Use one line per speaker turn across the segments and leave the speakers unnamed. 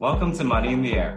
Welcome to Money in the Air,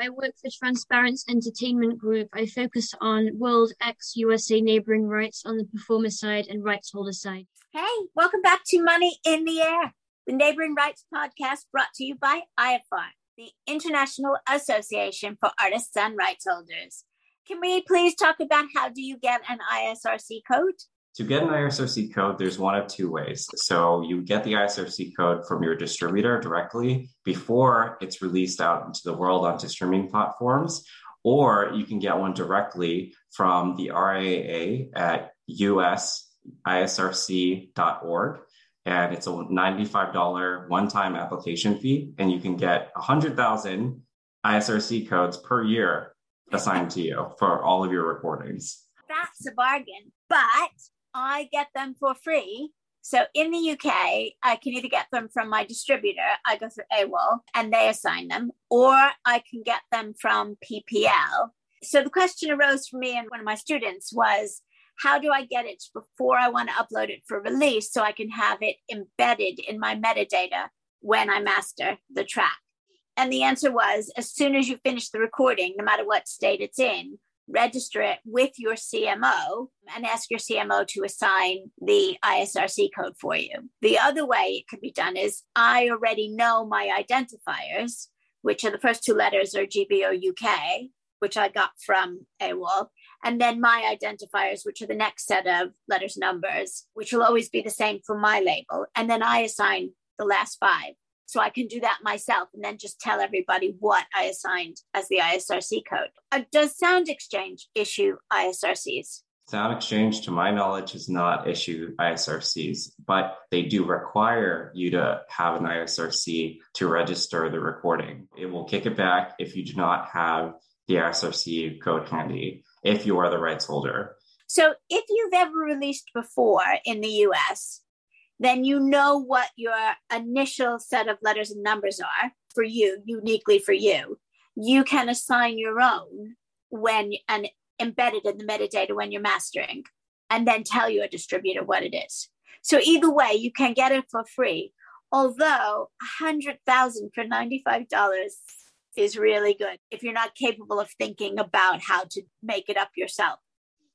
I work for Transparence Entertainment Group. I focus on World X USA neighboring rights on the performer side and rights holder side.
Hey, welcome back to Money in the Air, the Neighboring Rights podcast brought to you by IAFAR, the International Association for Artists and Rights Holders. Can we please talk about how do you get an ISRC code?
To get an ISRC code, there's one of two ways. So you get the ISRC code from your distributor directly before it's released out into the world onto streaming platforms, or you can get one directly from the RIAA at usisrc.org. And it's a $95 one time application fee, and you can get 100,000 ISRC codes per year assigned to you for all of your recordings.
That's a bargain, but I get them for free. So in the UK, I can either get them from my distributor, I go through AWAL and they assign them, or I can get them from PPL. So the question arose for me and one of my students was, how do I get it before I want to upload it for release so I can have it embedded in my metadata when I master the track? And the answer was as soon as you finish the recording, no matter what state it's in, register it with your CMO and ask your CMO to assign the ISRC code for you. The other way it could be done is I already know my identifiers, which are the first two letters are GBO UK, which I got from AWAL, and then my identifiers, which are the next set of letters numbers, which will always be the same for my label. And then I assign the last five. So I can do that myself and then just tell everybody what I assigned as the ISRC code. Uh, does SoundExchange issue ISRCs?
SoundExchange, to my knowledge, does not issue ISRCs, but they do require you to have an ISRC to register the recording. It will kick it back if you do not have the ISRC code handy, if you are the rights holder.
So if you've ever released before in the US, then you know what your initial set of letters and numbers are for you, uniquely for you. You can assign your own when and embed it in the metadata when you're mastering, and then tell your distributor what it is. So either way, you can get it for free. Although a hundred thousand for ninety-five dollars is really good if you're not capable of thinking about how to make it up yourself.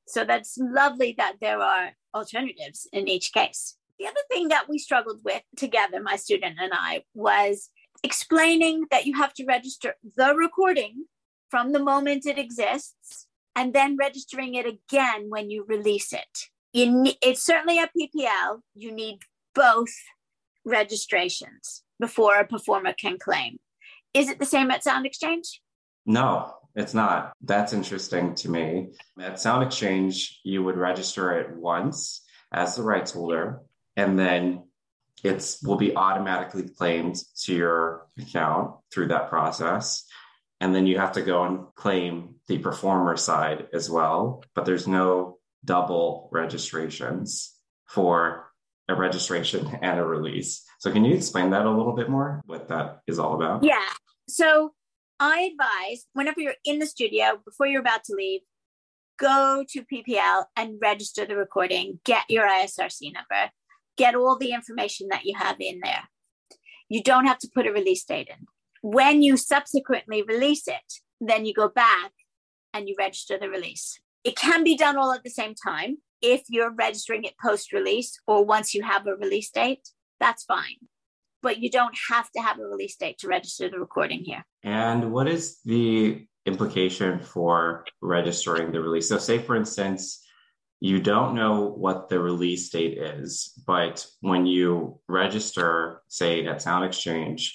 So that's lovely that there are alternatives in each case. The other thing that we struggled with together, my student and I, was explaining that you have to register the recording from the moment it exists and then registering it again when you release it. You, it's certainly a PPL. You need both registrations before a performer can claim. Is it the same at SoundExchange?
No, it's not. That's interesting to me. At SoundExchange, you would register it once as the rights holder and then it's will be automatically claimed to your account through that process. And then you have to go and claim the performer side as well. But there's no double registrations for a registration and a release. So can you explain that a little bit more what that is all about?
Yeah. So i advise whenever you're in the studio before you're about to leave go to ppl and register the recording. Get your isrc number get all the information that you have in there. You don't have to put a release date in. When you subsequently release it, then you go back and you register the release. It can be done all at the same time. If you're registering it post release or once you have a release date, that's fine. But you don't have to have a release date to register the recording here.
And what is the implication for registering the release? So, say for instance, you don't know what the release date is, but when you register, say at SoundExchange,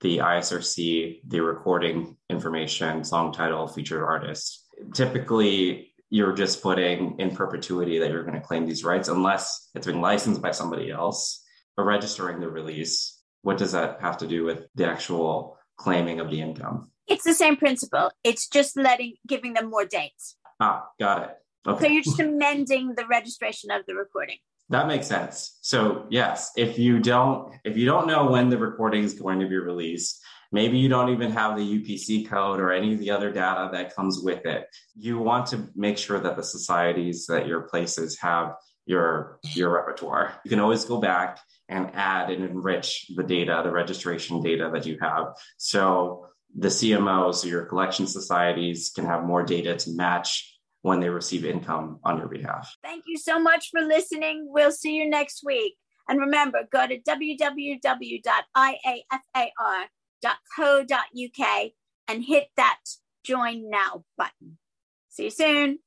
the ISRC, the recording information, song title, featured artist, typically you're just putting in perpetuity that you're going to claim these rights unless it's been licensed by somebody else. But registering the release, what does that have to do with the actual claiming of the income.
It's the same principle. It's just letting giving them more dates.
Ah, got it. Okay.
So you're just amending the registration of the recording.
That makes sense. So yes, if you don't if you don't know when the recording is going to be released, maybe you don't even have the UPC code or any of the other data that comes with it. You want to make sure that the societies that your places have your your repertoire. You can always go back and add and enrich the data, the registration data that you have. So the CMOs, your collection societies can have more data to match when they receive income on your behalf.
Thank you so much for listening. We'll see you next week. And remember, go to www.iafar.co.uk and hit that join now button. See you soon.